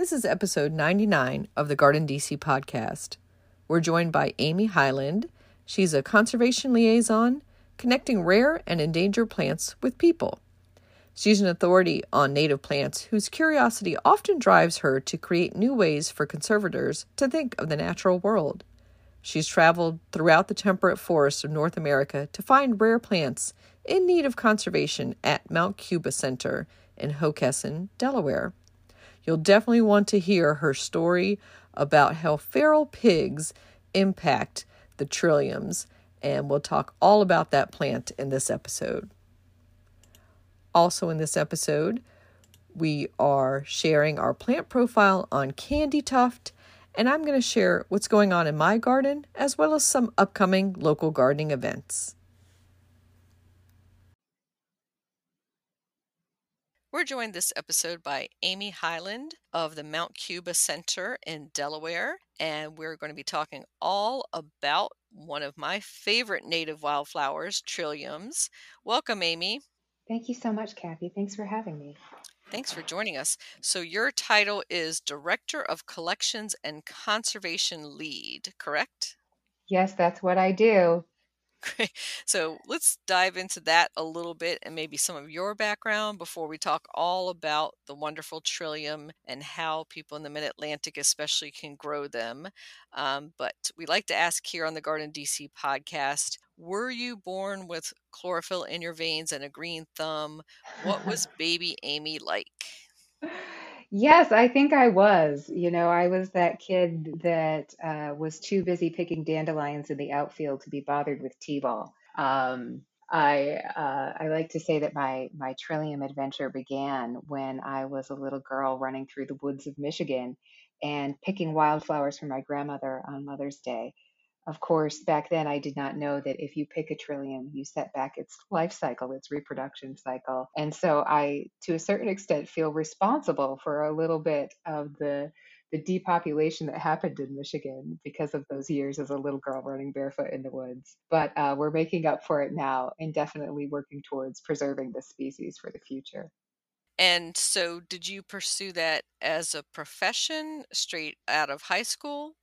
This is episode 99 of the Garden DC podcast. We're joined by Amy Hyland. She's a conservation liaison connecting rare and endangered plants with people. She's an authority on native plants whose curiosity often drives her to create new ways for conservators to think of the natural world. She's traveled throughout the temperate forests of North America to find rare plants in need of conservation at Mount Cuba Center in Hockessin, Delaware. You'll definitely want to hear her story about how feral pigs impact the trilliums, and we'll talk all about that plant in this episode. Also, in this episode, we are sharing our plant profile on Candy Tuft, and I'm going to share what's going on in my garden as well as some upcoming local gardening events. We're joined this episode by Amy Hyland of the Mount Cuba Center in Delaware, and we're going to be talking all about one of my favorite native wildflowers, trilliums. Welcome, Amy. Thank you so much, Kathy. Thanks for having me. Thanks for joining us. So, your title is Director of Collections and Conservation Lead, correct? Yes, that's what I do. Great. So let's dive into that a little bit and maybe some of your background before we talk all about the wonderful trillium and how people in the mid Atlantic, especially, can grow them. Um, but we like to ask here on the Garden DC podcast Were you born with chlorophyll in your veins and a green thumb? What was baby Amy like? Yes, I think I was. You know, I was that kid that uh, was too busy picking dandelions in the outfield to be bothered with t-ball. Um, I uh, I like to say that my my Trillium adventure began when I was a little girl running through the woods of Michigan and picking wildflowers for my grandmother on Mother's Day. Of course, back then I did not know that if you pick a trillium, you set back its life cycle, its reproduction cycle. And so I, to a certain extent, feel responsible for a little bit of the the depopulation that happened in Michigan because of those years as a little girl running barefoot in the woods. But uh, we're making up for it now and definitely working towards preserving the species for the future. And so, did you pursue that as a profession straight out of high school?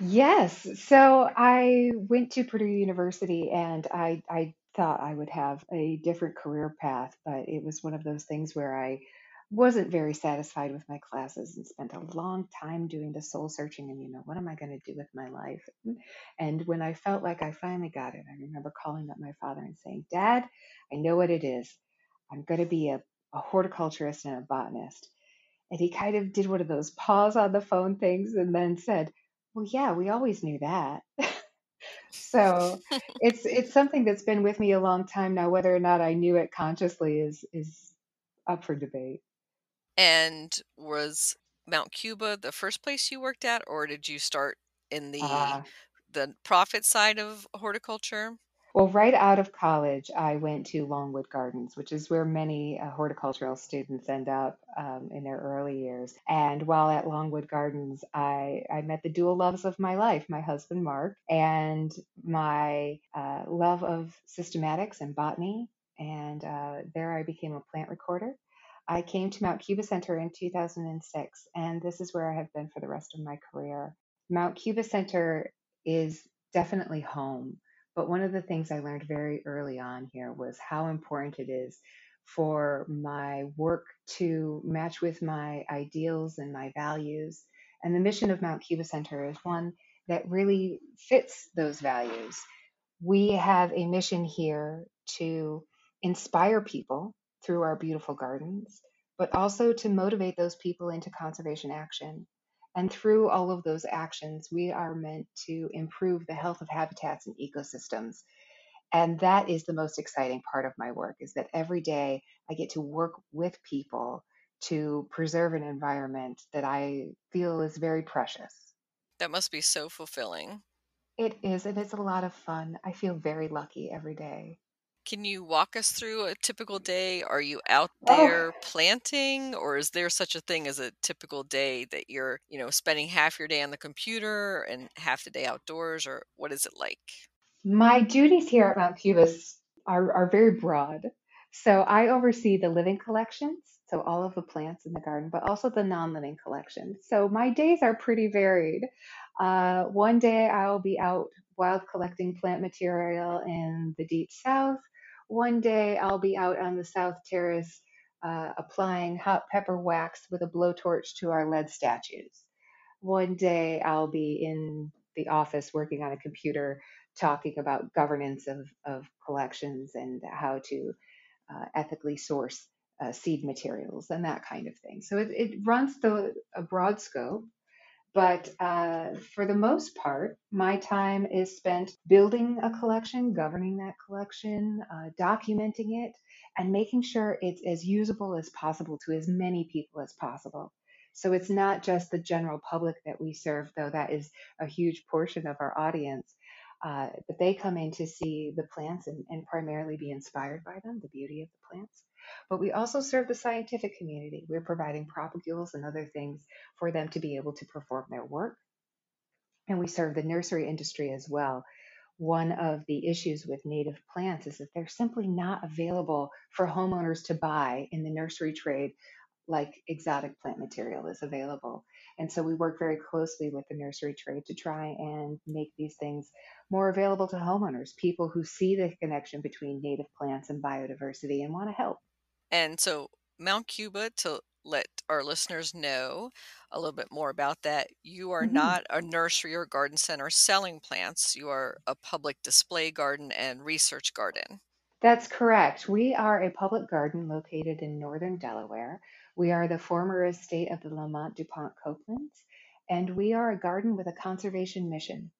Yes. So I went to Purdue University and I, I thought I would have a different career path, but it was one of those things where I wasn't very satisfied with my classes and spent a long time doing the soul searching and, you know, what am I going to do with my life? And when I felt like I finally got it, I remember calling up my father and saying, Dad, I know what it is. I'm going to be a, a horticulturist and a botanist. And he kind of did one of those pause on the phone things and then said, well, yeah, we always knew that. so it's it's something that's been with me a long time now. Whether or not I knew it consciously is is up for debate. And was Mount Cuba the first place you worked at, or did you start in the uh, the profit side of horticulture? Well, right out of college, I went to Longwood Gardens, which is where many uh, horticultural students end up um, in their early years. And while at Longwood Gardens, I, I met the dual loves of my life my husband, Mark, and my uh, love of systematics and botany. And uh, there I became a plant recorder. I came to Mount Cuba Center in 2006, and this is where I have been for the rest of my career. Mount Cuba Center is definitely home. But one of the things I learned very early on here was how important it is for my work to match with my ideals and my values. And the mission of Mount Cuba Center is one that really fits those values. We have a mission here to inspire people through our beautiful gardens, but also to motivate those people into conservation action. And through all of those actions, we are meant to improve the health of habitats and ecosystems. And that is the most exciting part of my work is that every day I get to work with people to preserve an environment that I feel is very precious. That must be so fulfilling. It is, and it's a lot of fun. I feel very lucky every day. Can you walk us through a typical day? Are you out Oh, there planting, or is there such a thing as a typical day that you're, you know, spending half your day on the computer and half the day outdoors, or what is it like? my duties here at Mount Cuba's are, are very broad. So I oversee the living collections, so all of the plants in the garden, but also the non living collections. So my days are pretty varied. Uh, one day I'll be out wild collecting plant material in the deep south. One day I'll be out on the south terrace uh, applying hot pepper wax with a blowtorch to our lead statues. One day I'll be in the office working on a computer talking about governance of, of collections and how to uh, ethically source uh, seed materials and that kind of thing. So it, it runs the a broad scope but uh, for the most part, my time is spent building a collection, governing that collection, uh, documenting it, and making sure it's as usable as possible to as many people as possible. So it's not just the general public that we serve, though that is a huge portion of our audience. Uh, but they come in to see the plants and, and primarily be inspired by them, the beauty of the plants. But we also serve the scientific community. We're providing propagules and other things for them to be able to perform their work. And we serve the nursery industry as well. One of the issues with native plants is that they're simply not available for homeowners to buy in the nursery trade like exotic plant material is available. And so we work very closely with the nursery trade to try and make these things more available to homeowners, people who see the connection between native plants and biodiversity and want to help. And so, Mount Cuba, to let our listeners know a little bit more about that, you are Mhm. not a nursery or garden center selling plants. You are a public display garden and research garden. That's correct. We are a public garden located in northern Delaware. We are the former estate of the Lammot DuPont Copelands, and we are a garden with a conservation mission.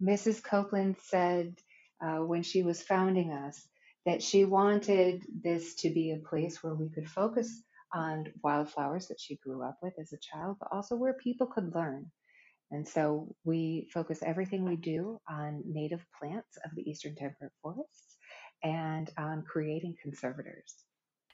Mrs. Copeland said uh, when she was founding us that she wanted this to be a place where we could focus on wildflowers that she grew up with as a child, but also where people could learn. And so we focus everything we do on native plants of the eastern temperate forests and on creating conservators.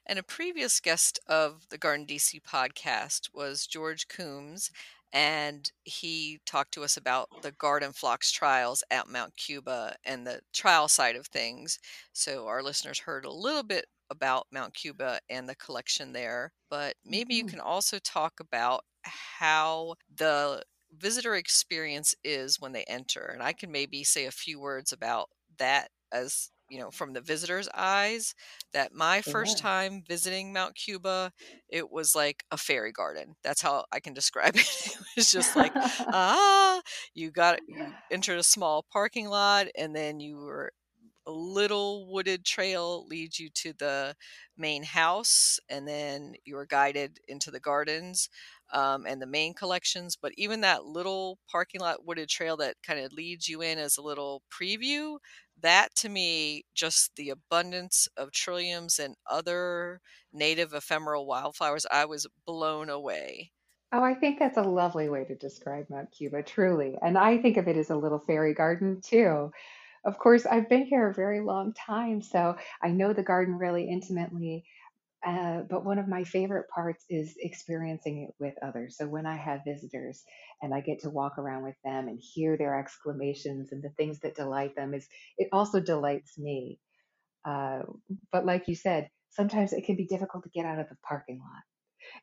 And a previous guest of the Garden DC podcast was George Coombs, and he talked to us about the garden phlox trials at Mount Cuba and the trial side of things. So our listeners heard a little bit about Mount Cuba and the collection there, but maybe you Mhm. can also talk about how the visitor experience is when they enter. And I can maybe say a few words about that as you know from the visitor's eyes that my first time visiting Mount Cuba, it was like a fairy garden. That's how I can describe it. It was just like, ah, you got you entered a small parking lot and then you were a little wooded trail leads you to the main house and then you are guided into the gardens um, and the main collections but even that little parking lot wooded trail that kind of leads you in as a little preview that to me just the abundance of trilliums and other native ephemeral wildflowers i was blown away Oh, I think that's a lovely way to describe Mount Cuba, truly. And I think of it as a little fairy garden too. Of course, I've been here a very long time, so I know the garden really intimately. Uh, but one of my favorite parts is experiencing it with others. So when I have visitors and I get to walk around with them and hear their exclamations and the things that delight them, is it also delights me. Uh, but like you said, sometimes it can be difficult to get out of the parking lot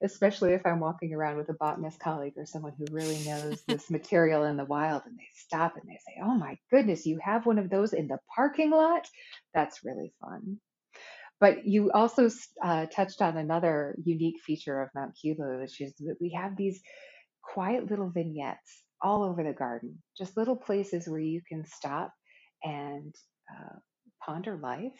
especially if I'm walking around with a botanist colleague or someone who really knows this material in the wild and they stop and they say, Oh my goodness, you have one of those in the parking lot? That's really fun. But you also uh, touched on another unique feature of Mount Cuba, which is that we have these quiet little vignettes all over the garden, just little places where you can stop and uh, ponder life.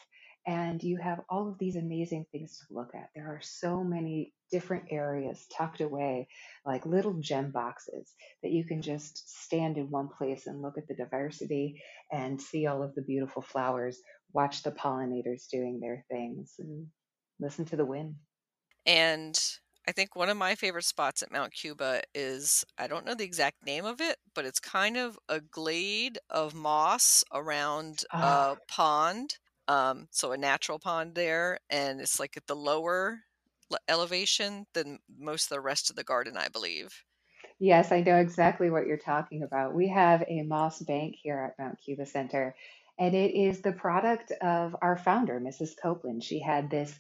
And you have all of these amazing things to look at. There are so many different areas tucked away, like little gem boxes that you can just stand in one place and look at the diversity and see all of the beautiful flowers, watch the pollinators doing their things, and listen to the wind. and I think one of my favorite spots at Mount Cuba is I don't know the exact name of it, but it's kind of a glade of moss around Ah, a pond. Um, so a natural pond there, and it's like at the lower elevation than most of the rest of the garden, I believe. yes, I know exactly what you're talking about. We have a moss bank here at Mount Cuba Center, and it is the product of our founder, Mrs. Copeland. She had this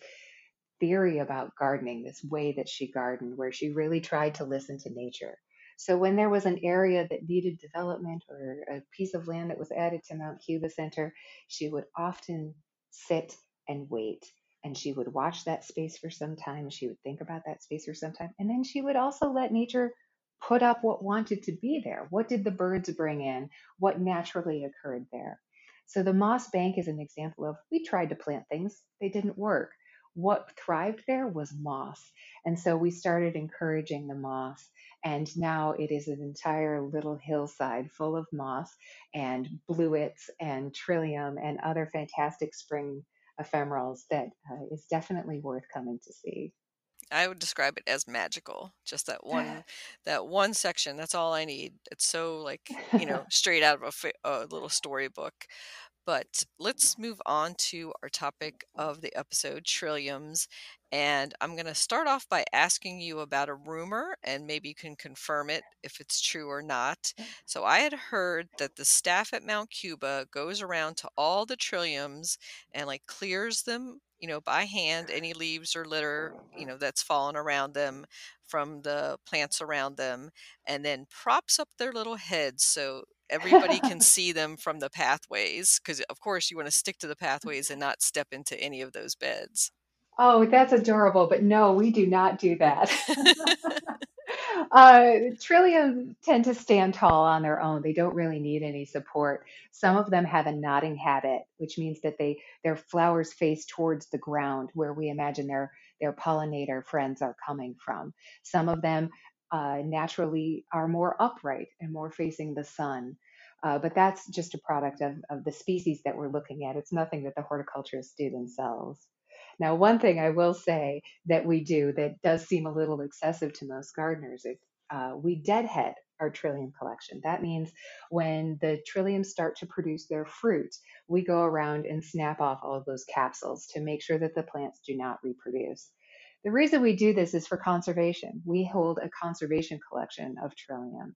theory about gardening, this way that she gardened, where she really tried to listen to nature. So when there was an area that needed development or a piece of land that was added to Mount Cuba Center, she would often sit and wait. And she would watch that space for some time. She would think about that space for some time. And then she would also let nature put up what wanted to be there. What did the birds bring in? What naturally occurred there? So the Moss Bank is an example of we tried to plant things, they didn't work what thrived there was moss. And so we started encouraging the moss. And now it is an entire little hillside full of moss and bluets and trillium and other fantastic spring ephemerals that uh, is definitely worth coming to see. I would describe it as magical. Just that ah. one that one section, that's all I need. It's so like, you know, straight out of a, a little storybook. But let's move on to our topic of the episode, trilliums. And I'm going to start off by asking you about a rumor, and maybe you can confirm it if it's true or not. Mm. So, I had heard that the staff at Mount Cuba goes around to all the trilliums and like clears them, you know, by hand, any leaves or litter, you know, that's fallen around them from the plants around them, and then props up their little heads so everybody can see them from the pathways because of course you want to stick to the pathways and not step into any of those beds. oh, that's adorable. But no, we do not do that. Uh, trilliums tend to stand tall on their own. They don't really need any support. Some of them have a nodding habit, which means that they their flowers face towards the ground, where we imagine their their pollinator friends are coming from. Some of them uh, naturally are more upright and more facing the sun. Uh, but that's just a product of, of the species that we're looking at. It's nothing that the horticulturists do themselves. Now, one thing I will say that we do that does seem a little excessive to most gardeners is uh, we deadhead our trillium collection. That means when the trilliums start to produce their fruit, we go around and snap off all of those capsules to make sure that the plants do not reproduce. The reason we do this is for conservation. We hold a conservation collection of trillium,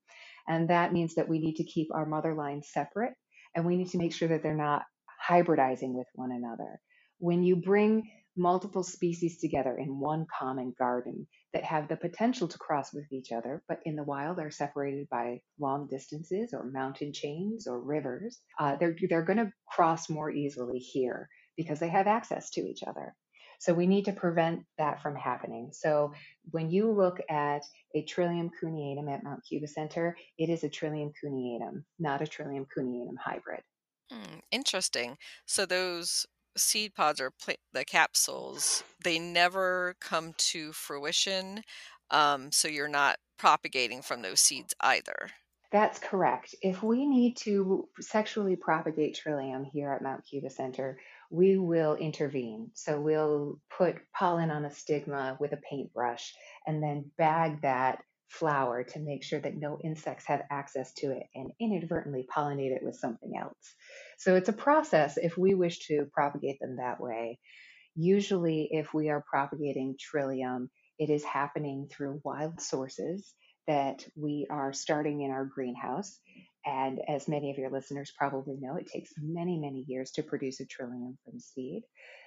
and that means that we need to keep our mother lines separate and we need to make sure that they're not hybridizing with one another. When you bring multiple species together in one common garden that have the potential to cross with each other, but in the wild are separated by long distances or mountain chains or rivers. Uh, they're they're going to cross more easily here because they have access to each other. So we need to prevent that from happening. So when you look at a Trillium cuneatum at Mount Cuba Center, it is a Trillium cuneatum, not a Trillium cuneatum hybrid. Hmm, interesting. So those seed pods or pla- the capsules, they never come to fruition. Um, so you're not propagating from those seeds either. That's correct. If we need to sexually propagate trillium here at Mount Cuba Center, we will intervene. So we'll put pollen on a stigma with a paintbrush and then bag that flower to make sure that no insects have access to it and inadvertently pollinate it with something else. So it's a process if we wish to propagate them that way. Usually, if we are propagating trillium, it is happening through wild sources that we are starting in our greenhouse. And as many of your listeners probably know, it takes many, many years to produce a trillium from seed.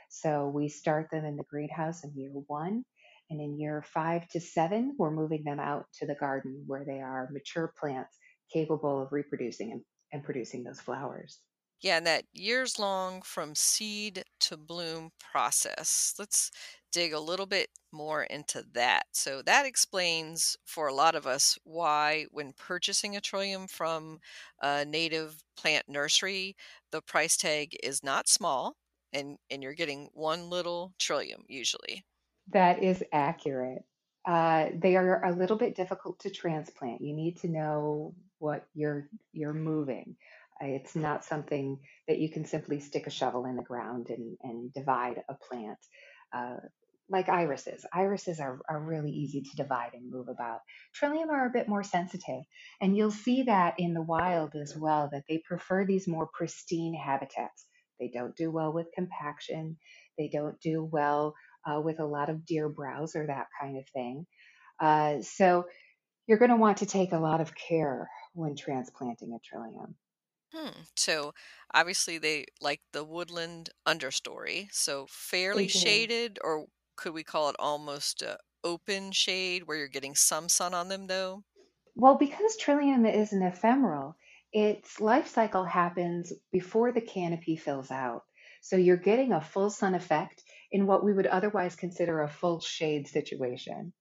So we start them in the greenhouse in year one. And in year five to seven, we're moving them out to the garden where they are mature plants capable of reproducing and, and producing those flowers. Yeah, and that years long from seed to bloom process. Let's dig a little bit more into that. So, that explains for a lot of us why, when purchasing a trillium from a native plant nursery, the price tag is not small and, and you're getting one little trillium usually. That is accurate. Uh, they are a little bit difficult to transplant. You need to know what you're you're moving. It's not something that you can simply stick a shovel in the ground and, and divide a plant. Uh, like irises. Irises are, are really easy to divide and move about. Trillium are a bit more sensitive, and you'll see that in the wild as well, that they prefer these more pristine habitats. They don't do well with compaction, they don't do well uh, with a lot of deer browse or that kind of thing. Uh, so you're going to want to take a lot of care when transplanting a trillium. Hmm. So obviously they like the woodland understory, so fairly do. shaded, or could we call it almost a open shade where you're getting some sun on them though? Well, because Trillium is an ephemeral, its life cycle happens before the canopy fills out. So you're getting a full sun effect in what we would otherwise consider a full shade situation.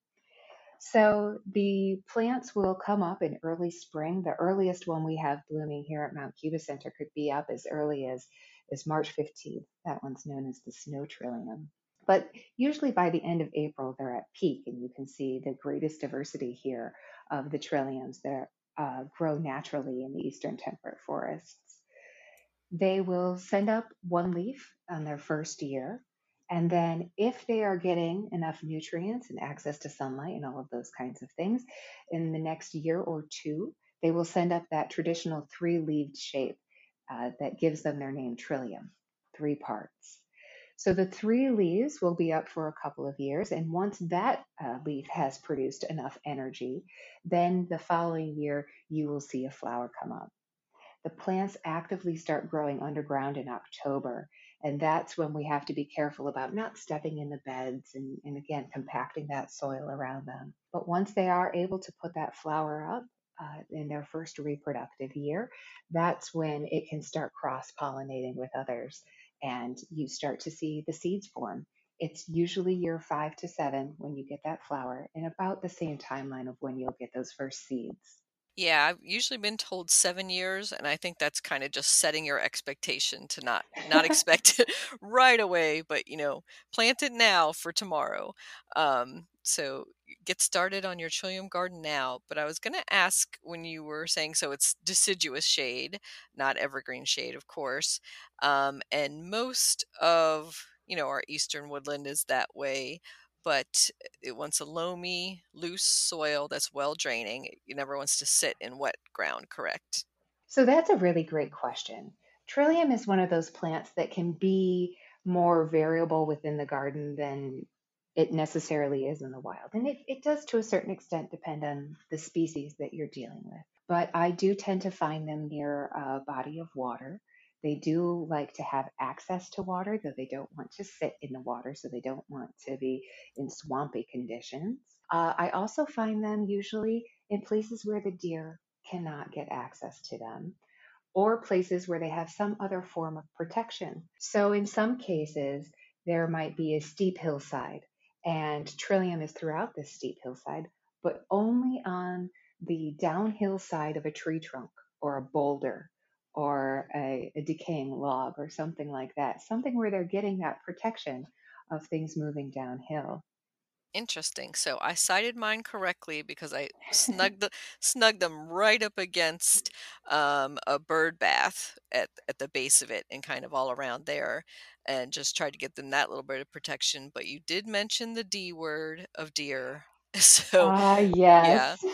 So the plants will come up in early spring. The earliest one we have blooming here at Mount Cuba Center could be up as early as, as March 15th. That one's known as the snow trillium. But usually by the end of April, they're at peak, and you can see the greatest diversity here of the trilliums that uh, grow naturally in the eastern temperate forests. They will send up one leaf on their first year. And then, if they are getting enough nutrients and access to sunlight and all of those kinds of things, in the next year or two, they will send up that traditional three leaved shape uh, that gives them their name trillium, three parts. So the three leaves will be up for a couple of years. And once that uh, leaf has produced enough energy, then the following year you will see a flower come up. The plants actively start growing underground in October. And that's when we have to be careful about not stepping in the beds and, and again, compacting that soil around them. But once they are able to put that flower up, uh, in their first reproductive year, that's when it can start cross pollinating with others and you start to see the seeds form. It's usually year five to seven when you get that flower, and about the same timeline of when you'll get those first seeds. Yeah, I've usually been told seven years, and I think that's kind of just setting your expectation to not not expect it right away, but you know, plant it now for tomorrow. Um, so get started on your trillium garden now. But I was going to ask when you were saying so it's deciduous shade, not evergreen shade, of course. Um, and most of you know our eastern woodland is that way but it wants a loamy, loose soil that's well draining. It never wants to sit in wet ground, correct? So that's a really great question. Trillium is one of those plants that can be more variable within the garden than it necessarily is in the wild. And it, it does to a certain extent depend on the species that you're dealing with. But I do tend to find them near a body of water. They do like to have access to water, though they don't want to sit in the water, so they don't want to be in swampy conditions. Uh, I also find them usually in places where the deer cannot get access to them or places where they have some other form of protection. So, in some cases, there might be a steep hillside, and Trillium is throughout this steep hillside, but only on the downhill side of a tree trunk or a boulder or a, a decaying log or something like that, something where they're getting that protection of things moving downhill. Interesting. So I sited mine correctly because I snugged the, snugged them right up against um, a bird bath at at the base of it and kind of all around there, and just tried to get them that little bit of protection. But you did mention the D word of deer, so Ah, yeah, yes.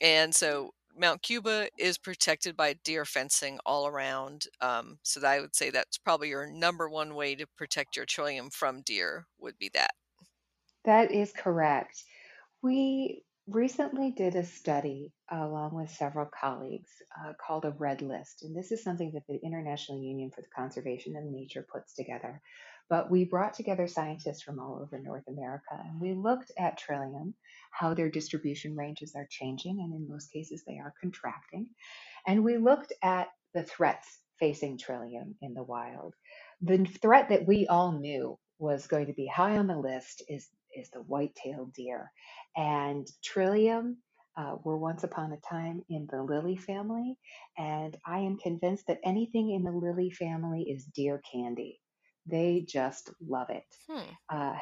and so Mount Cuba is protected by deer fencing all around. Um, so I would say that's probably your number one way to protect your trillium from deer would be that. That is correct. We recently did a study along with several colleagues uh, called a red list. And this is something that the International Union for the Conservation of Nature puts together. But we brought together scientists from all over North America and we looked at trillium, how their distribution ranges are changing, and in most cases they are contracting. And we looked at the threats facing trillium in the wild. The threat that we all knew was going to be high on the list is, is the white-tailed deer. And trillium uh, were once upon a time in the lily family, and I am convinced that anything in the lily family is deer candy. They just love it. Hmm. Uh,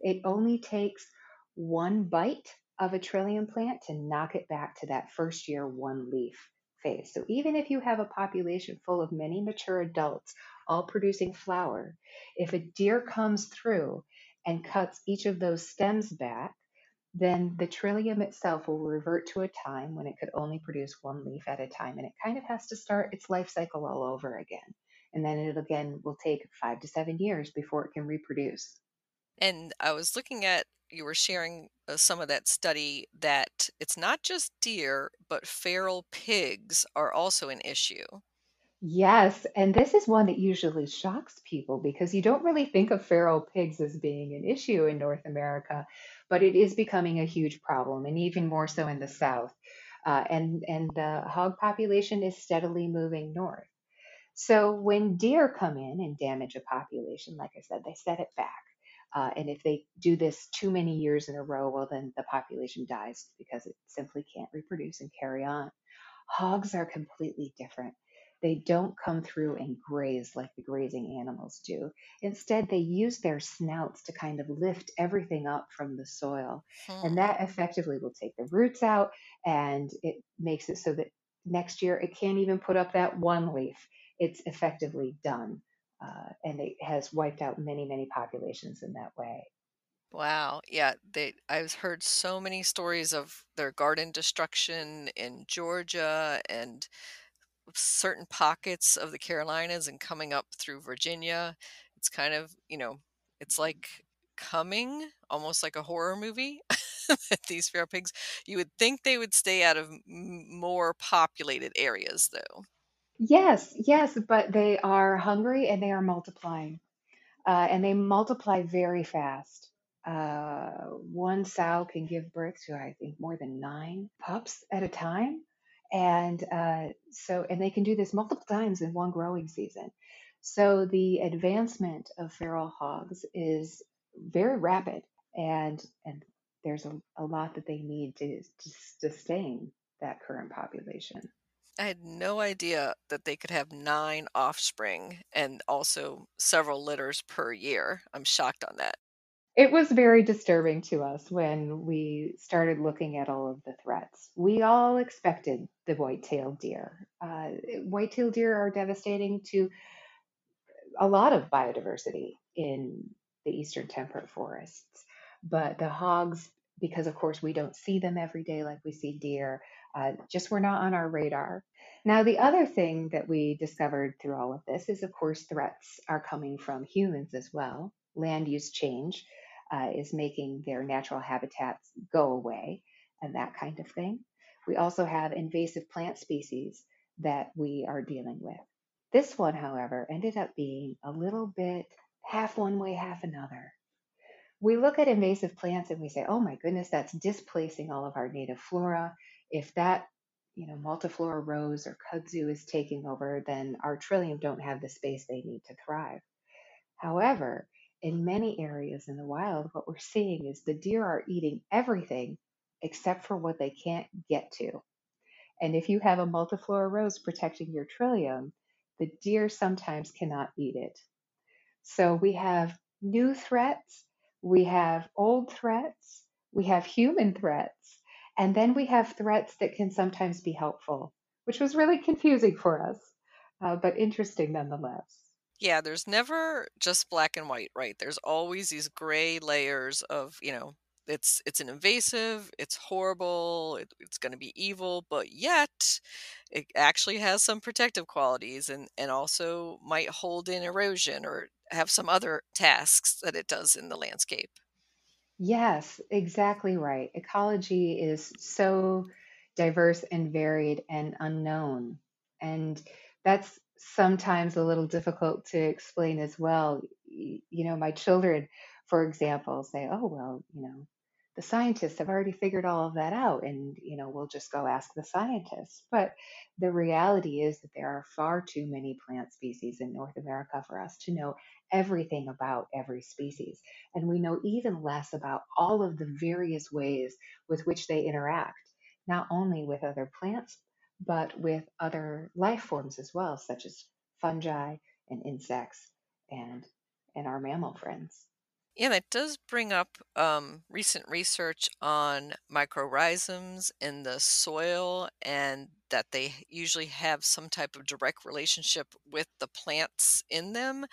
it only takes one bite of a trillium plant to knock it back to that first year one leaf phase. So even if you have a population full of many mature adults all producing flower, if a deer comes through and cuts each of those stems back, then the trillium itself will revert to a time when it could only produce one leaf at a time. And it kind of has to start its life cycle all over again. And then it again will take five to seven years before it can reproduce. And I was looking at, you were sharing uh, some of that study that it's not just deer, but feral pigs are also an issue. Yes, and this is one that usually shocks people because you don't really think of feral pigs as being an issue in North America, but it is becoming a huge problem, and even more so in the South. Uh, and and the hog population is steadily moving north. So when deer come in and damage a population, like I said, they set it back. Uh, and if they do this too many years in a row, well, then the population dies because it simply can't reproduce and carry on. Hogs are completely different. They don't come through and graze like the grazing animals do. Instead, they use their snouts to kind of lift everything up from the soil. Hmm. And that effectively will take the roots out and it makes it so that next year it can't even put up that one leaf. It's effectively done. Uh, and it has wiped out many, many populations in that way. Wow. Yeah, they I've heard so many stories of their garden destruction in Georgia and certain pockets of the Carolinas and coming up through Virginia. It's kind of, you know, it's like coming, almost like a horror movie. These feral pigs, you would think they would stay out of more populated areas, though. Yes, yes, but they are hungry and they are multiplying. Uh, and they multiply very fast. Uh, one sow can give birth to, I think, more than nine pups at a time. And uh, so, and they can do this multiple times in one growing season. So the advancement of feral hogs is very rapid, and and there's a, a lot that they need to, to sustain that current population. I had no idea that they could have nine offspring and also several litters per year. I'm shocked on that. It was very disturbing to us when we started looking at all of the threats. We all expected the white-tailed deer. Uh, white-tailed deer are devastating to a lot of biodiversity in the eastern temperate forests, but the hogs, because of course we don't see them every day like we see deer, uh, just were not on our radar. Now, the other thing that we discovered through all of this is, of course, threats are coming from humans as well. Land use change uh, is making their natural habitats go away and that kind of thing. We also have invasive plant species that we are dealing with. This one, however, ended up being a little bit half one way, half another. We look at invasive plants and we say, oh my goodness, that's displacing all of our native flora. If that you know, multiflora rose or kudzu is taking over, then our trillium don't have the space they need to thrive. However, in many areas in the wild, what we're seeing is the deer are eating everything except for what they can't get to. And if you have a multiflora rose protecting your trillium, the deer sometimes cannot eat it. So we have new threats, we have old threats, we have human threats, and then we have threats that can sometimes be helpful, which was really confusing for us, uh, but interesting nonetheless. Yeah, there's never just black and white, right? There's always these gray layers of, you know, it's it's an invasive, it's horrible, it, it's going to be evil, but yet it actually has some protective qualities and and also might hold in erosion or have some other tasks that it does in the landscape. Yes, exactly right. Ecology is so diverse and varied and unknown. And that's sometimes a little difficult to explain as well. You know, my children, for example, say, oh, well, you know, the scientists have already figured all of that out, and, you know, we'll just go ask the scientists. But the reality is that there are far too many plant species in North America for us to know everything about every species. And we know even less about all of the various ways with which they interact, not only with other plants, but with other life forms as well, such as fungi and insects and and our mammal friends. Yeah, that does bring up um, recent research on mycorrhizals in the soil and that they usually have some type of direct relationship with the plants in them.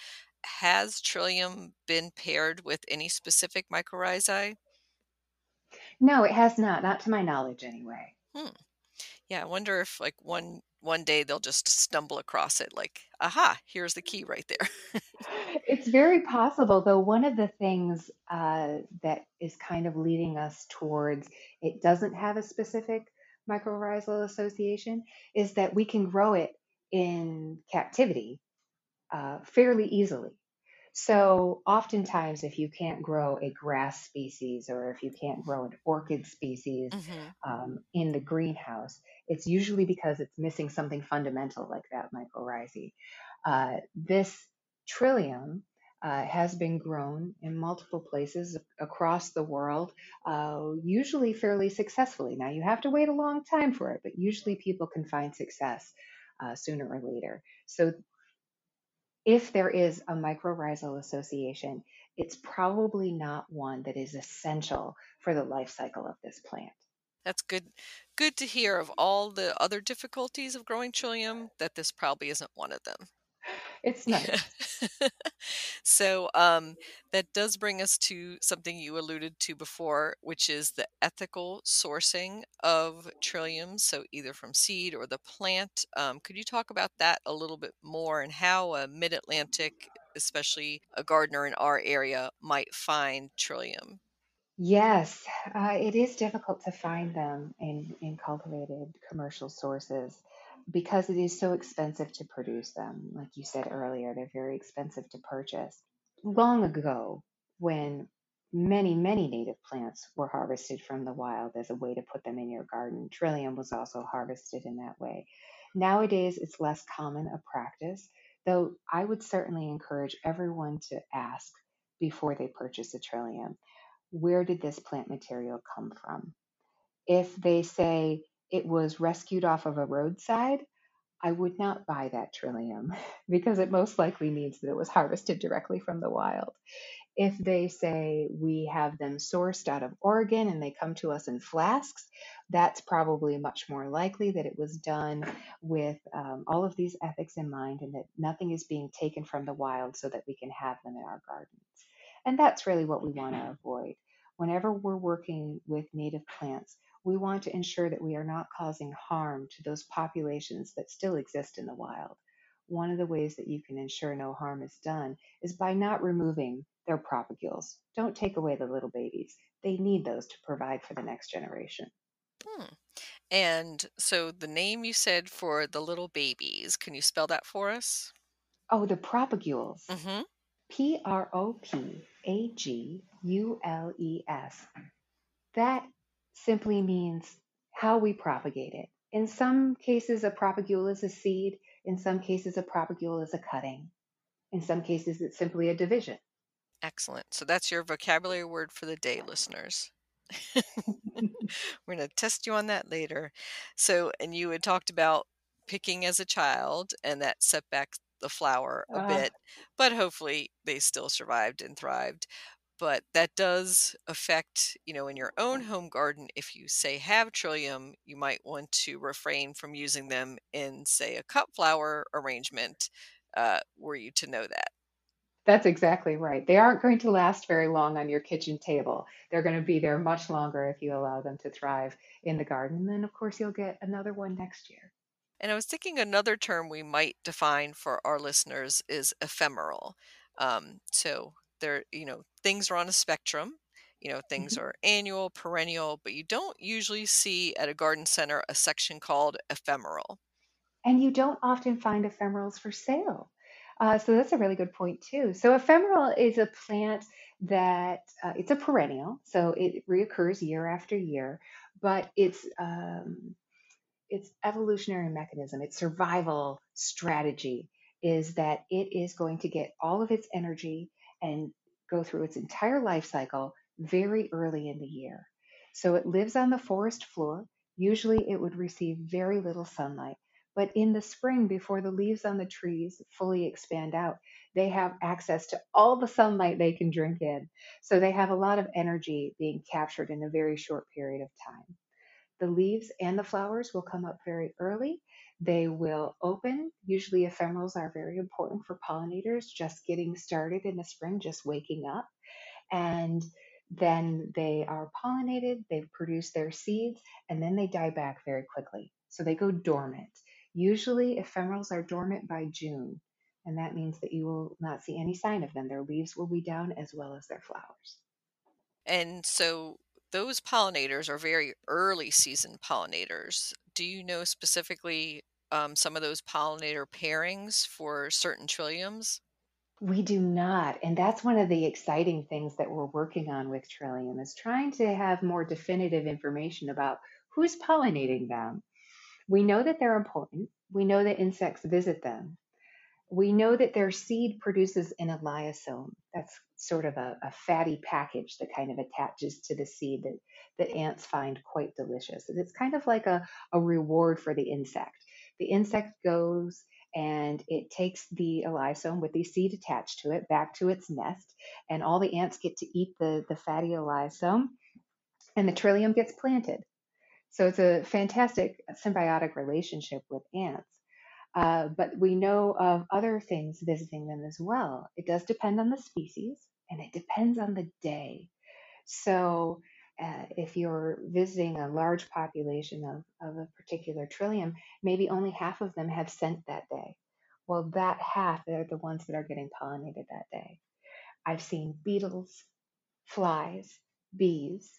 has Trillium been paired with any specific mycorrhizae? No, it has not, not to my knowledge anyway. Hmm. Yeah, I wonder if like one one day they'll just stumble across it like, aha, here's the key right there. It's very possible, though, one of the things uh, that is kind of leading us towards it doesn't have a specific mycorrhizal association is that we can grow it in captivity uh, fairly easily. So, oftentimes, if you can't grow a grass species or if you can't grow an orchid species hmm um, in the greenhouse, it's usually because it's missing something fundamental like that mycorrhizae. Uh, this trillium uh, has been grown in multiple places across the world, uh, usually fairly successfully. Now, you have to wait a long time for it, but usually people can find success uh, sooner or later. So, if there is a mycorrhizal association, it's probably not one that is essential for the life cycle of this plant. That's good good to hear of all the other difficulties of growing Trillium that this probably isn't one of them. It's nice. so um, that does bring us to something you alluded to before, which is the ethical sourcing of trilliums, so either from seed or the plant. Um, could you talk about that a little bit more and how a mid Atlantic, especially a gardener in our area, might find trillium? Yes, uh, it is difficult to find them in, in cultivated commercial sources because it is so expensive to produce them. Like you said earlier, they're very expensive to purchase. Long ago, when many, many native plants were harvested from the wild as a way to put them in your garden, Trillium was also harvested in that way. Nowadays, it's less common a practice, though I would certainly encourage everyone to ask before they purchase a Trillium where did this plant material come from? If they say it was rescued off of a roadside, I would not buy that trillium because it most likely means that it was harvested directly from the wild. If they say we have them sourced out of Oregon and they come to us in flasks, that's probably much more likely that it was done with um, all of these ethics in mind and that nothing is being taken from the wild so that we can have them in our gardens. And that's really what we want to avoid. Whenever we're working with native plants, we want to ensure that we are not causing harm to those populations that still exist in the wild. One of the ways that you can ensure no harm is done is by not removing their propagules. Don't take away the little babies. They need those to provide for the next generation. Hmm. And so the name you said for the little babies, can you spell that for us? Oh, the propagules. Mm-hmm. P R O P A G U L E S. That simply means how we propagate it. In some cases, a propagule is a seed. In some cases, a propagule is a cutting. In some cases, it's simply a division. Excellent. So that's your vocabulary word for the day, listeners. We're going to test you on that later. So, and you had talked about picking as a child, and that set back the flower a Uh, bit, but hopefully they still survived and thrived. But that does affect, you know, in your own home garden, if you say have trillium, you might want to refrain from using them in, say, a cut flower arrangement, uh, were you to know that. that's exactly right. They aren't going to last very long on your kitchen table. They're going to be there much longer if you allow them to thrive in the garden. And then, of course, you'll get another one next year. And I was thinking another term we might define for our listeners is ephemeral. Um, so there, you know, things are on a spectrum. You know, things Mhm. are annual, perennial, but you don't usually see at a garden center a section called ephemeral. And you don't often find ephemerals for sale. Uh, so that's a really good point too. So ephemeral is a plant that uh, it's a perennial, so it reoccurs year after year, but it's um, its evolutionary mechanism, its survival strategy is that it is going to get all of its energy and go through its entire life cycle very early in the year. So it lives on the forest floor. Usually it would receive very little sunlight. But in the spring, before the leaves on the trees fully expand out, they have access to all the sunlight they can drink in. So they have a lot of energy being captured in a very short period of time. The leaves and the flowers will come up very early. They will open. Usually, ephemerals are very important for pollinators just getting started in the spring, just waking up. And then they are pollinated, they produce their seeds, and then they die back very quickly. So they go dormant. Usually, ephemerals are dormant by June, and that means that you will not see any sign of them. Their leaves will be down as well as their flowers. And so those pollinators are very early season pollinators. Do you know specifically um, some of those pollinator pairings for certain trilliums? We do not. And that's one of the exciting things that we're working on with Trillium is trying to have more definitive information about who's pollinating them. We know that they're important. We know that insects visit them. We know that their seed produces an elaiosome. That's sort of a, a fatty package that kind of attaches to the seed that, that ants find quite delicious. And It's kind of like a, a reward for the insect. The insect goes and it takes the elaiosome with the seed attached to it back to its nest, and all the ants get to eat the, the fatty elaiosome, and the trillium gets planted. So it's a fantastic symbiotic relationship with ants. Uh, but we know of other things visiting them as well. It does depend on the species and it depends on the day. So, uh, if you're visiting a large population of, of a particular trillium, maybe only half of them have scent that day. Well, that half are the ones that are getting pollinated that day. I've seen beetles, flies, bees,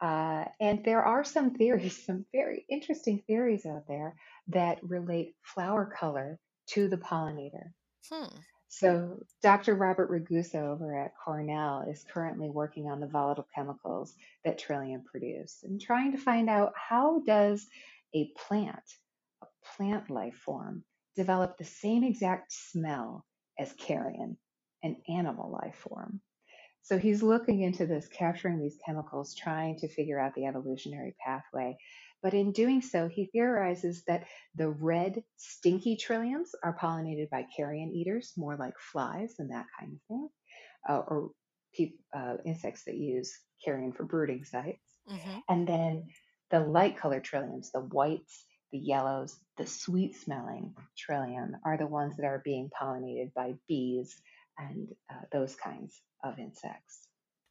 uh, and there are some theories, some very interesting theories out there that relate flower color to the pollinator. Hmm. So, Dr. Robert Raguso over at Cornell is currently working on the volatile chemicals that Trillium produce and trying to find out how does a plant, a plant life form, develop the same exact smell as carrion, an animal life form. So he's looking into this, capturing these chemicals, trying to figure out the evolutionary pathway. But in doing so, he theorizes that the red, stinky trilliums are pollinated by carrion eaters, more like flies and that kind of thing, uh, or pe- uh, insects that use carrion for brooding sites. hmm And then the light colored trilliums, the whites, the yellows, the sweet smelling trillium, are the ones that are being pollinated by bees and uh, those kinds of insects.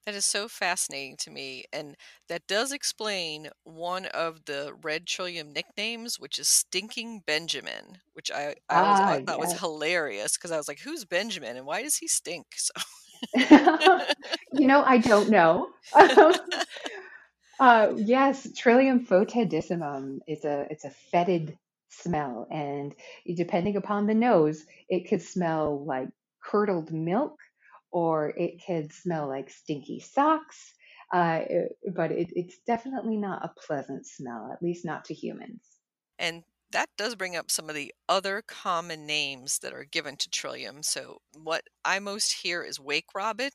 That is so fascinating to me. And that does explain one of the red trillium nicknames, which is Stinking Benjamin, which I, I always Ah, I thought was hilarious because I was like, who's Benjamin and why does he stink? So you know, I don't know. uh, yes, Trillium foetidissimum is a it's a fetid smell, and depending upon the nose, it could smell like curdled milk, or it could smell like stinky socks. Uh, it- but it, it's definitely not a pleasant smell, at least not to humans. And that does bring up some of the other common names that are given to Trillium. So, what I most hear is wake robin,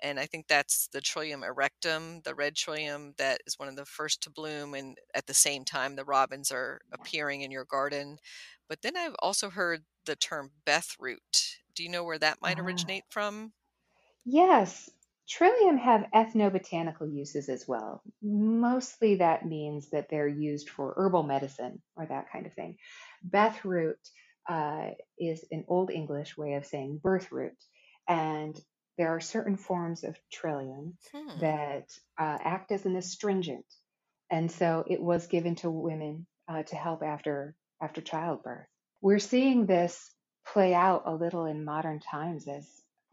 and I think that's the Trillium erectum, the red Trillium that is one of the first to bloom, and at the same time, the robins are appearing in your garden. But then I've also heard the term Bethroot. Do you know where that might Ah. originate from? Yes, Trillium have ethnobotanical uses as well. Mostly that means that they're used for herbal medicine or that kind of thing. Beth root uh, is an Old English way of saying birth root, and there are certain forms of Trillium Hmm. that uh, act as an astringent, and so it was given to women uh, to help after after childbirth. We're seeing this play out a little in modern times as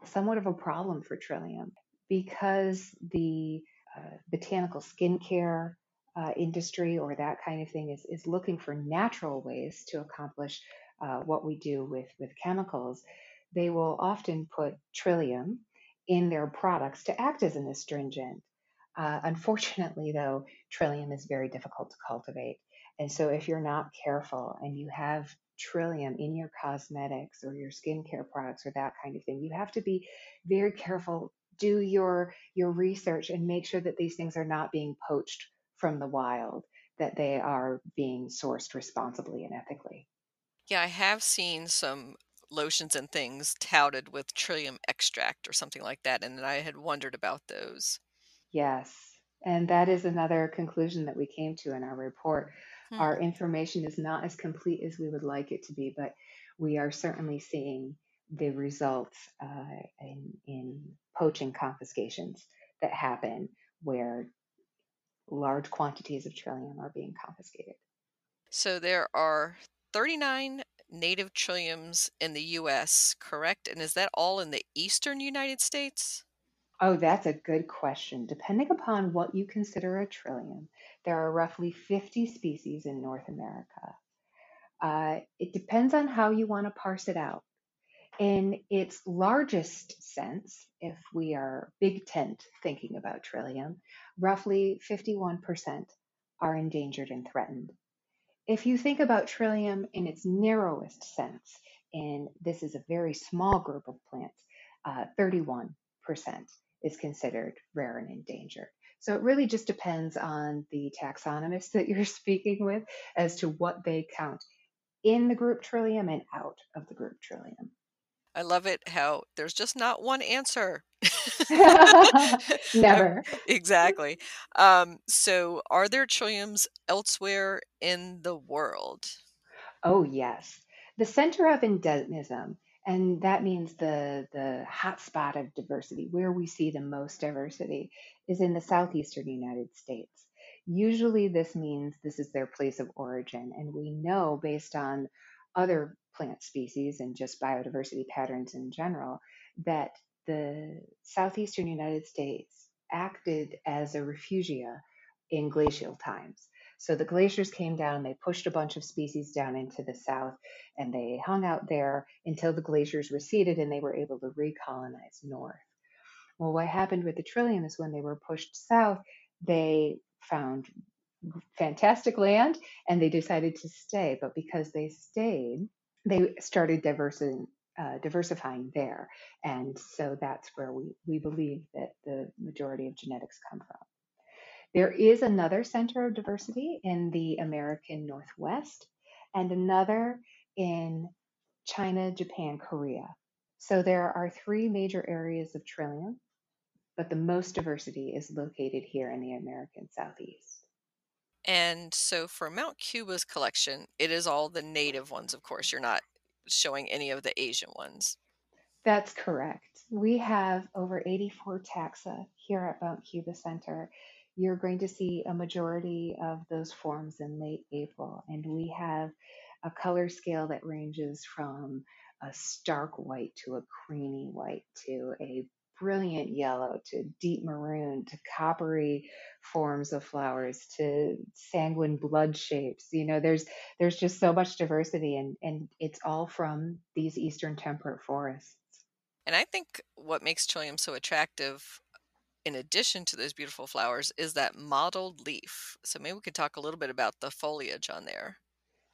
somewhat of a problem for Trillium because the uh, botanical skincare uh, industry or that kind of thing is, is looking for natural ways to accomplish uh, what we do with, with chemicals. They will often put Trillium in their products to act as an astringent. Uh, unfortunately, though, Trillium is very difficult to cultivate. And so, if you're not careful and you have Trillium in your cosmetics or your skincare products or that kind of thing, you have to be very careful. Do your your research and make sure that these things are not being poached from the wild, that they are being sourced responsibly and ethically. Yeah, I have seen some lotions and things touted with Trillium extract or something like that, and I had wondered about those. Yes. And that is another conclusion that we came to in our report. Our information is not as complete as we would like it to be, but we are certainly seeing the results uh, in, in poaching confiscations that happen where large quantities of trillium are being confiscated. So there are 39 native trilliums in the US, correct? And is that all in the eastern United States? Oh, that's a good question. Depending upon what you consider a trillium, there are roughly 50 species in North America. Uh, it depends on how you want to parse it out. In its largest sense, if we are big tent thinking about trillium, roughly 51% are endangered and threatened. If you think about trillium in its narrowest sense, and this is a very small group of plants, uh, 31% is considered rare and endangered. So it really just depends on the taxonomist that you're speaking with as to what they count in the group trillium and out of the group trillium. I love it how there's just not one answer. Never. exactly. Um, so, are there trilliums elsewhere in the world? Oh, yes. The center of endemism, and that means the, the hotspot of diversity, where we see the most diversity, is in the southeastern United States. Usually, this means this is their place of origin. And we know based on other plant species and just biodiversity patterns in general that the southeastern United States acted as a refugia in glacial times. So the glaciers came down, they pushed a bunch of species down into the south, and they hung out there until the glaciers receded and they were able to recolonize north. Well, what happened with the trillium is when they were pushed south, they found fantastic land and they decided to stay. But because they stayed, they started uh, diversifying there. And so that's where we, we believe that the majority of genetics come from. There is another center of diversity in the American Northwest and another in China, Japan, Korea. So there are three major areas of trillium, but the most diversity is located here in the American Southeast. And so for Mount Cuba's collection, it is all the native ones, of course. You're not showing any of the Asian ones. That's correct. We have over 84 taxa here at Mount Cuba Center. You're going to see a majority of those forms in late April, and we have a color scale that ranges from a stark white to a creamy white to a brilliant yellow to deep maroon to coppery forms of flowers to sanguine blood shapes. You know there's there's just so much diversity and and it's all from these eastern temperate forests. And i think what makes trillium so attractive in addition to those beautiful flowers is that mottled leaf so maybe we could talk a little bit about the foliage on there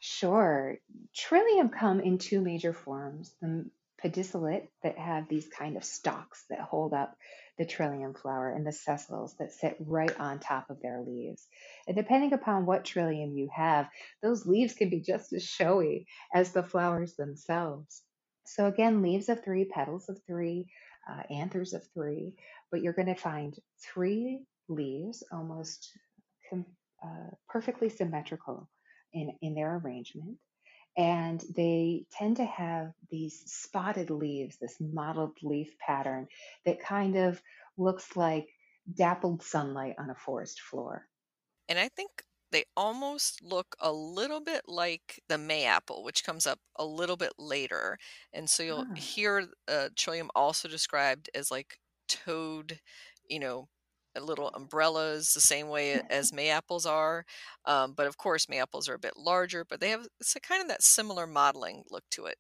Sure. Trillium come in two major forms. The pedicellate that have these kind of stalks that hold up the trillium flower and the sessile that sit right on top of their leaves. And depending upon what trillium you have, those leaves can be just as showy as the flowers themselves. So again, leaves of three, petals of three, uh, anthers of three, but you're going to find three leaves almost com- uh, perfectly symmetrical in, in their arrangement and they tend to have these spotted leaves, this mottled leaf pattern that kind of looks like dappled sunlight on a forest floor. And I think they almost look a little bit like the mayapple, which comes up a little bit later. And so you'll Ah. hear uh, trillium also described as like toad, you know, little umbrellas, the same way as mayapples are. Um, but of course, mayapples are a bit larger, but they have it's a kind of that similar mottling look to it.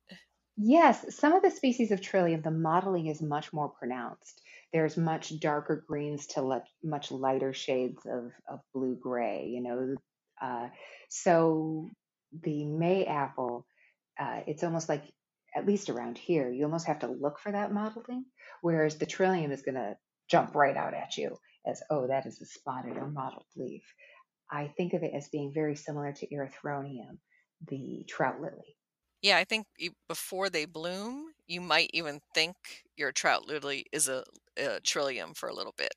Yes, some of the species of trillium, the mottling is much more pronounced. There's much darker greens to le- much lighter shades of, of blue gray, you know. Uh, so the mayapple, uh, it's almost like, at least around here, you almost have to look for that mottling, whereas the trillium is going to jump right out at you as, oh, that is a spotted or mottled leaf. I think of it as being very similar to erythronium, the trout lily. Yeah, I think before they bloom, you might even think your trout lily is a, a trillium for a little bit.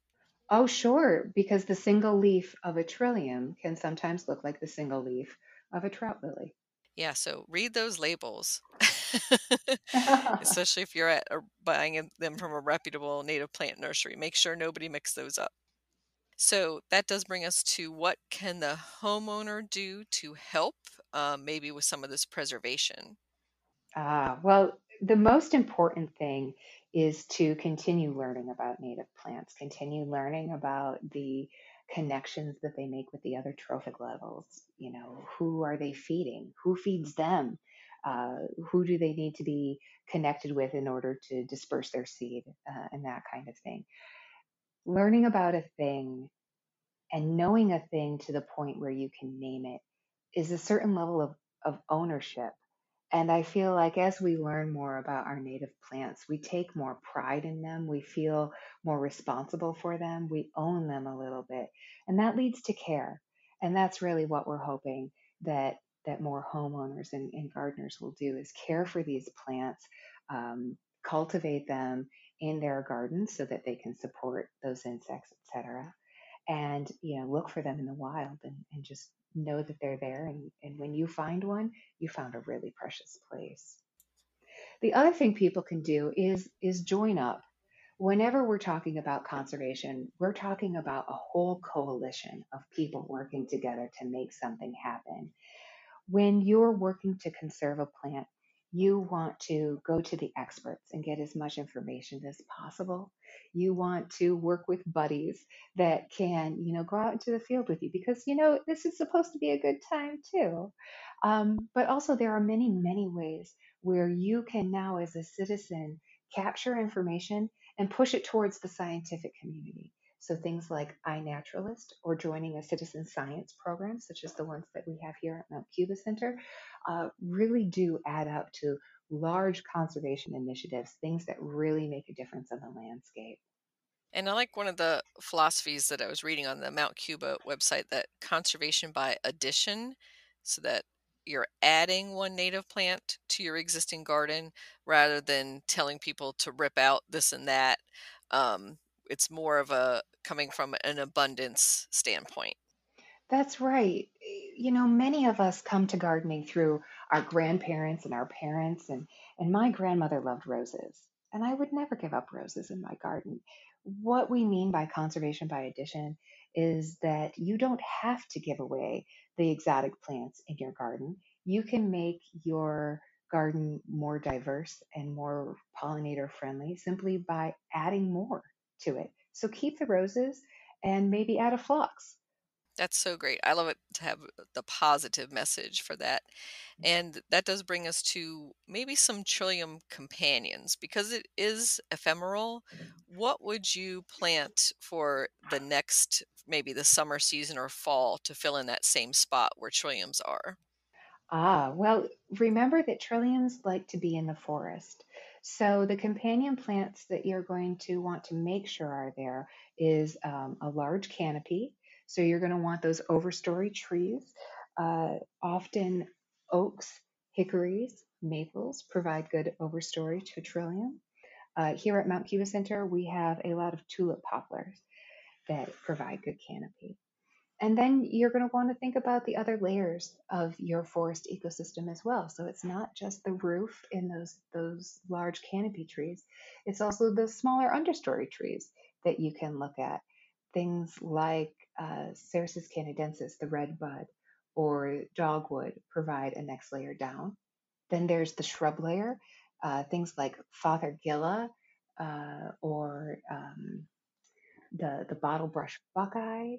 Oh, sure, because the single leaf of a trillium can sometimes look like the single leaf of a trout lily. Yeah, so read those labels, especially if you're at or buying them from a reputable native plant nursery. Make sure nobody mixed those up. So that does bring us to what can the homeowner do to help, um, maybe with some of this preservation? Ah, well, the most important thing is to continue learning about native plants, continue learning about the connections that they make with the other trophic levels. You know, who are they feeding? Who feeds them? Uh, who do they need to be connected with in order to disperse their seed uh, and that kind of thing? Learning about a thing and knowing a thing to the point where you can name it is a certain level of, of ownership and I feel like as we learn more about our native plants, we take more pride in them. We feel more responsible for them. We own them a little bit. And that leads to care. And that's really what we're hoping that that more homeowners and, and gardeners will do is care for these plants, um, cultivate them in their gardens so that they can support those insects, etc. And you know, look for them in the wild and, and just know that they're there. And, and when you find one, you found a really precious place. The other thing people can do is is join up. Whenever we're talking about conservation, we're talking about a whole coalition of people working together to make something happen. When you're working to conserve a plant, you want to go to the experts and get as much information as possible. You want to work with buddies that can, you know, go out into the field with you because, you know, this is supposed to be a good time too. Um, but also, there are many, many ways where you can now, as a citizen, capture information and push it towards the scientific community. So things like iNaturalist or joining a citizen science program, such as the ones that we have here at Mount Cuba Center, uh, really do add up to large conservation initiatives, things that really make a difference in the landscape. And I like one of the philosophies that I was reading on the Mount Cuba website that conservation by addition, so that you're adding one native plant to your existing garden rather than telling people to rip out this and that. Um, it's more of a coming from an abundance standpoint. That's right. You know, many of us come to gardening through our grandparents and our parents, and, and my grandmother loved roses, and I would never give up roses in my garden. What we mean by conservation by addition is that you don't have to give away the exotic plants in your garden. You can make your garden more diverse and more pollinator friendly simply by adding more to it. So keep the roses and maybe add a phlox that's so great. I love it to have the positive message for that. Mm. And that does bring us to maybe some Trillium companions because it is ephemeral. What would you plant for the next, maybe the summer season or fall to fill in that same spot where Trilliums are? Ah, well, remember that Trilliums like to be in the forest. So the companion plants that you're going to want to make sure are there is um, a large canopy so you're going to want those overstory trees. Uh, often oaks, hickories, maples provide good overstory to trillium. Uh, here at Mount Cuba Center, we have a lot of tulip poplars that provide good canopy. And then you're going to want to think about the other layers of your forest ecosystem as well. So it's not just the roof in those those large canopy trees. It's also the smaller understory trees that you can look at. Things like uh, canadensis, the red bud, or dogwood provide a next layer down. Then there's the shrub layer, uh, things like fothergilla uh, or um, the, the bottlebrush buckeye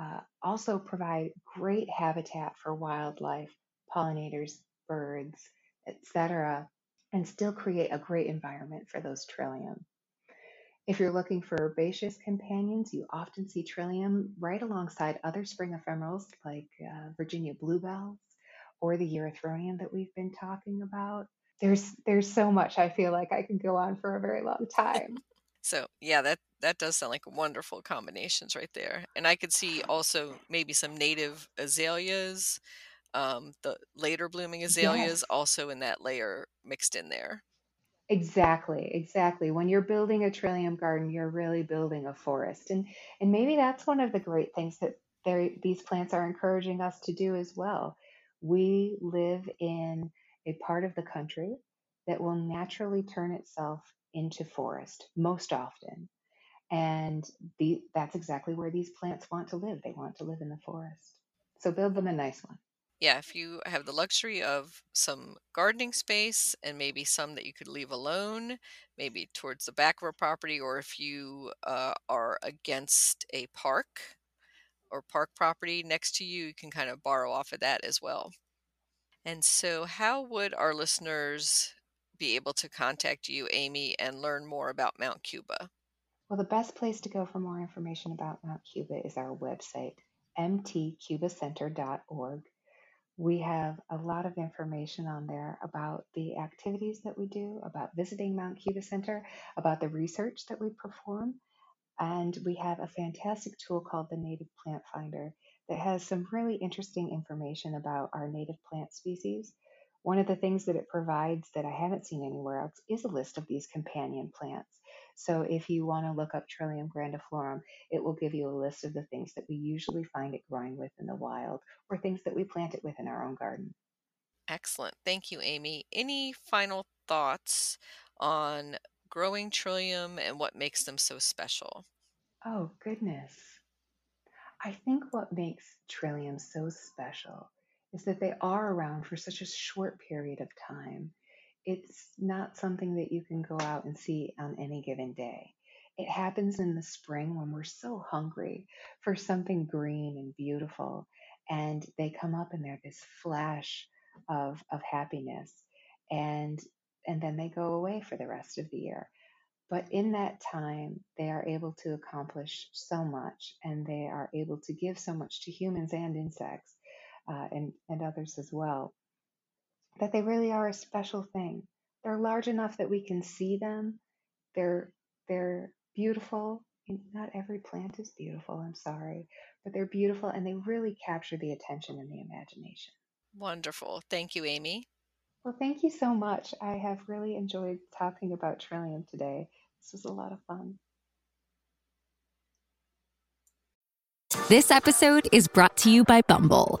uh, also provide great habitat for wildlife, pollinators, birds, etc., and still create a great environment for those trillium. If you're looking for herbaceous companions, you often see Trillium right alongside other spring ephemerals like uh, Virginia bluebells or the Erythronium that we've been talking about. There's there's so much I feel like I could go on for a very long time. so yeah, that that does sound like wonderful combinations right there. And I could see also maybe some native azaleas, um, the later blooming azaleas yes. also in that layer mixed in there. Exactly, exactly. When you're building a trillium garden, you're really building a forest. And and maybe that's one of the great things that these plants are encouraging us to do as well. We live in a part of the country that will naturally turn itself into forest most often. And the, that's exactly where these plants want to live. They want to live in the forest. So build them a nice one. Yeah, if you have the luxury of some gardening space and maybe some that you could leave alone, maybe towards the back of a property, or if you uh, are against a park or park property next to you, you can kind of borrow off of that as well. And so, how would our listeners be able to contact you, Amy, and learn more about Mount Cuba? Well, the best place to go for more information about Mount Cuba is our website, mtcubacenter.org. We have a lot of information on there about the activities that we do, about visiting Mount Cuba Center, about the research that we perform, and we have a fantastic tool called the Native Plant Finder that has some really interesting information about our native plant species. One of the things that it provides that I haven't seen anywhere else is a list of these companion plants. So if you want to look up Trillium grandiflorum, it will give you a list of the things that we usually find it growing with in the wild or things that we plant it with in our own garden. Excellent. Thank you, Amy. Any final thoughts on growing Trillium and what makes them so special? Oh, goodness. I think what makes Trillium so special is that they are around for such a short period of time. It's not something that you can go out and see on any given day. It happens in the spring when we're so hungry for something green and beautiful, and they come up and they're this flash of, of happiness, and and then they go away for the rest of the year. But in that time, they are able to accomplish so much and they are able to give so much to humans and insects uh, and, and others as well that they really are a special thing. They're large enough that we can see them. They're, they're beautiful. Not every plant is beautiful, I'm sorry, but they're beautiful and they really capture the attention and the imagination. Wonderful. Thank you, Amy. Well, thank you so much. I have really enjoyed talking about Trillium today. This was a lot of fun. This episode is brought to you by Bumble.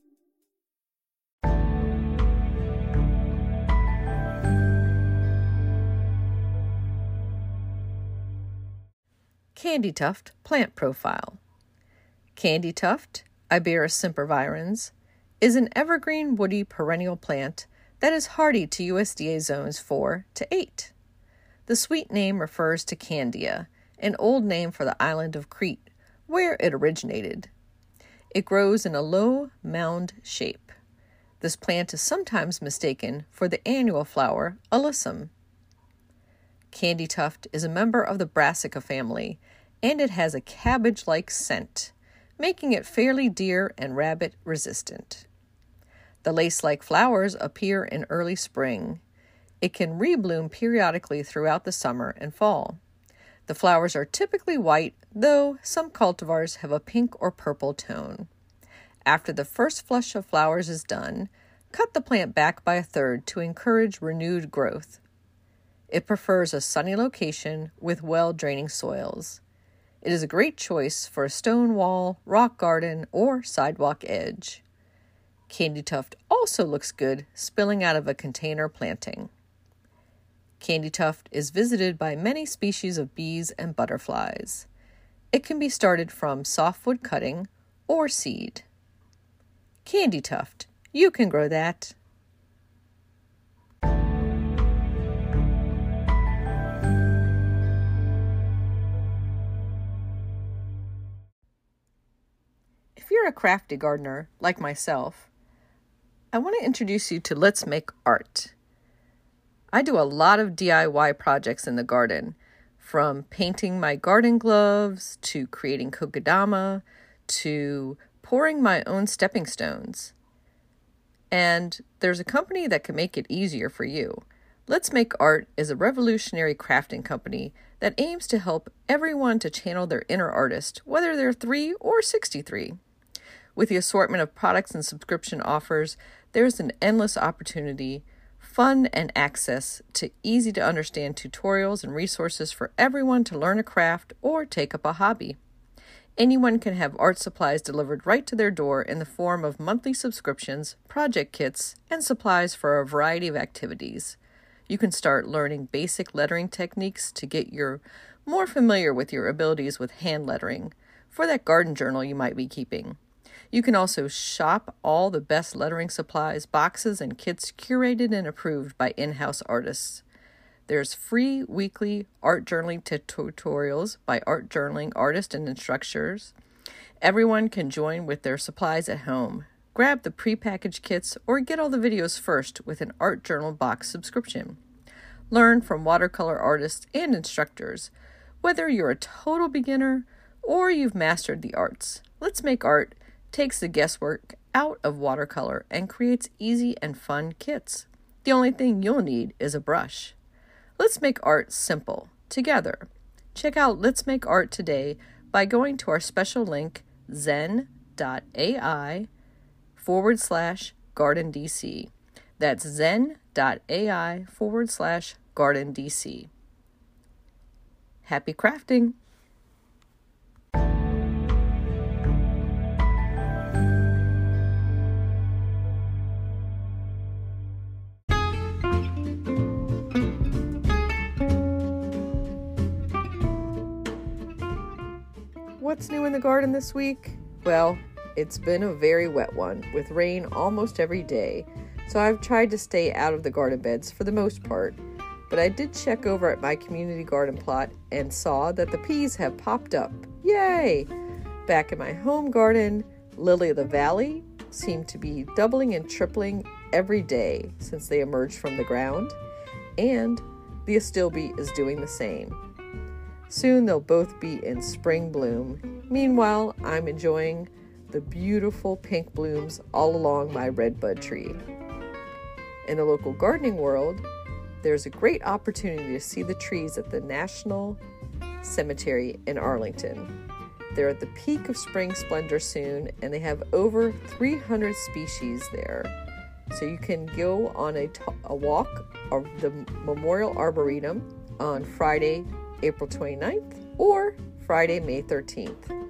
Candy Tuft Plant Profile Candy Tuft, Iberis sempervirens, is an evergreen woody perennial plant that is hardy to USDA zones 4 to 8. The sweet name refers to Candia, an old name for the island of Crete, where it originated. It grows in a low mound shape. This plant is sometimes mistaken for the annual flower alyssum. Candy tuft is a member of the brassica family, and it has a cabbage like scent, making it fairly deer and rabbit resistant. The lace like flowers appear in early spring. It can rebloom periodically throughout the summer and fall. The flowers are typically white, though some cultivars have a pink or purple tone. After the first flush of flowers is done, cut the plant back by a third to encourage renewed growth. It prefers a sunny location with well draining soils. It is a great choice for a stone wall, rock garden, or sidewalk edge. Candy tuft also looks good spilling out of a container planting. Candy tuft is visited by many species of bees and butterflies. It can be started from softwood cutting or seed. Candy tuft, you can grow that. You're a crafty gardener like myself, I want to introduce you to Let's Make Art. I do a lot of DIY projects in the garden, from painting my garden gloves to creating kokedama to pouring my own stepping stones. And there's a company that can make it easier for you. Let's Make Art is a revolutionary crafting company that aims to help everyone to channel their inner artist, whether they're 3 or 63. With the assortment of products and subscription offers, there's an endless opportunity, fun, and access to easy to understand tutorials and resources for everyone to learn a craft or take up a hobby. Anyone can have art supplies delivered right to their door in the form of monthly subscriptions, project kits, and supplies for a variety of activities. You can start learning basic lettering techniques to get your more familiar with your abilities with hand lettering for that garden journal you might be keeping. You can also shop all the best lettering supplies, boxes, and kits curated and approved by in house artists. There's free weekly art journaling tutorials by art journaling artists and instructors. Everyone can join with their supplies at home. Grab the prepackaged kits or get all the videos first with an art journal box subscription. Learn from watercolor artists and instructors. Whether you're a total beginner or you've mastered the arts, Let's Make Art takes the guesswork out of watercolor and creates easy and fun kits. The only thing you'll need is a brush. Let's make art simple together. Check out Let's Make Art today by going to our special link zen.ai forward slash garden DC. That's zen.ai forward slash garden DC. Happy crafting! What's new in the garden this week? Well, it's been a very wet one, with rain almost every day, so I've tried to stay out of the garden beds for the most part. But I did check over at my community garden plot and saw that the peas have popped up. Yay! Back in my home garden, Lily of the Valley seem to be doubling and tripling every day since they emerged from the ground, and the astilbe is doing the same. Soon they'll both be in spring bloom. Meanwhile, I'm enjoying the beautiful pink blooms all along my redbud tree. In the local gardening world, there's a great opportunity to see the trees at the National Cemetery in Arlington. They're at the peak of spring splendor soon, and they have over 300 species there. So you can go on a, t- a walk of the Memorial Arboretum on Friday, April 29th or Friday, May 13th.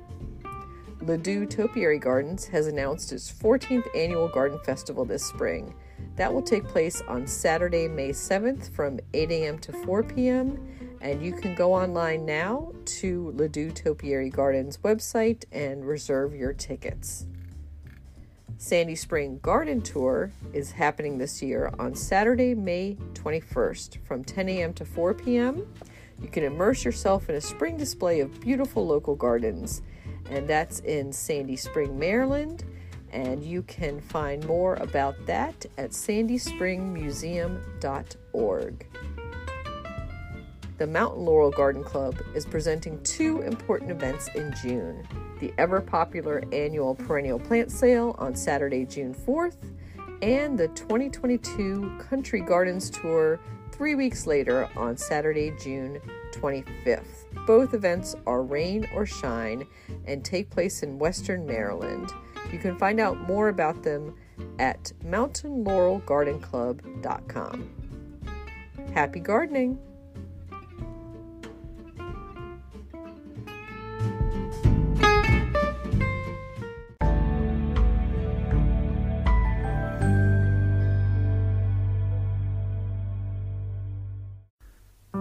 Ladew Topiary Gardens has announced its 14th annual garden festival this spring. That will take place on Saturday, May 7th from 8 a.m. to 4 p.m. And you can go online now to Ladew Topiary Gardens website and reserve your tickets. Sandy Spring Garden Tour is happening this year on Saturday, May 21st from 10 a.m. to 4 p.m. You can immerse yourself in a spring display of beautiful local gardens, and that's in Sandy Spring, Maryland. And you can find more about that at sandyspringmuseum.org. The Mountain Laurel Garden Club is presenting two important events in June the ever popular annual perennial plant sale on Saturday, June 4th, and the 2022 Country Gardens Tour three weeks later on Saturday, June 25th. Both events are rain or shine and take place in Western Maryland. You can find out more about them at mountainlaurelgardenclub.com. Happy gardening!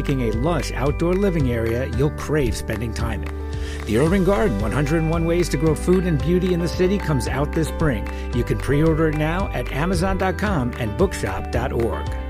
making a lush outdoor living area you'll crave spending time in. The Urban Garden 101 Ways to Grow Food and Beauty in the City comes out this spring. You can pre order it now at Amazon.com and bookshop.org.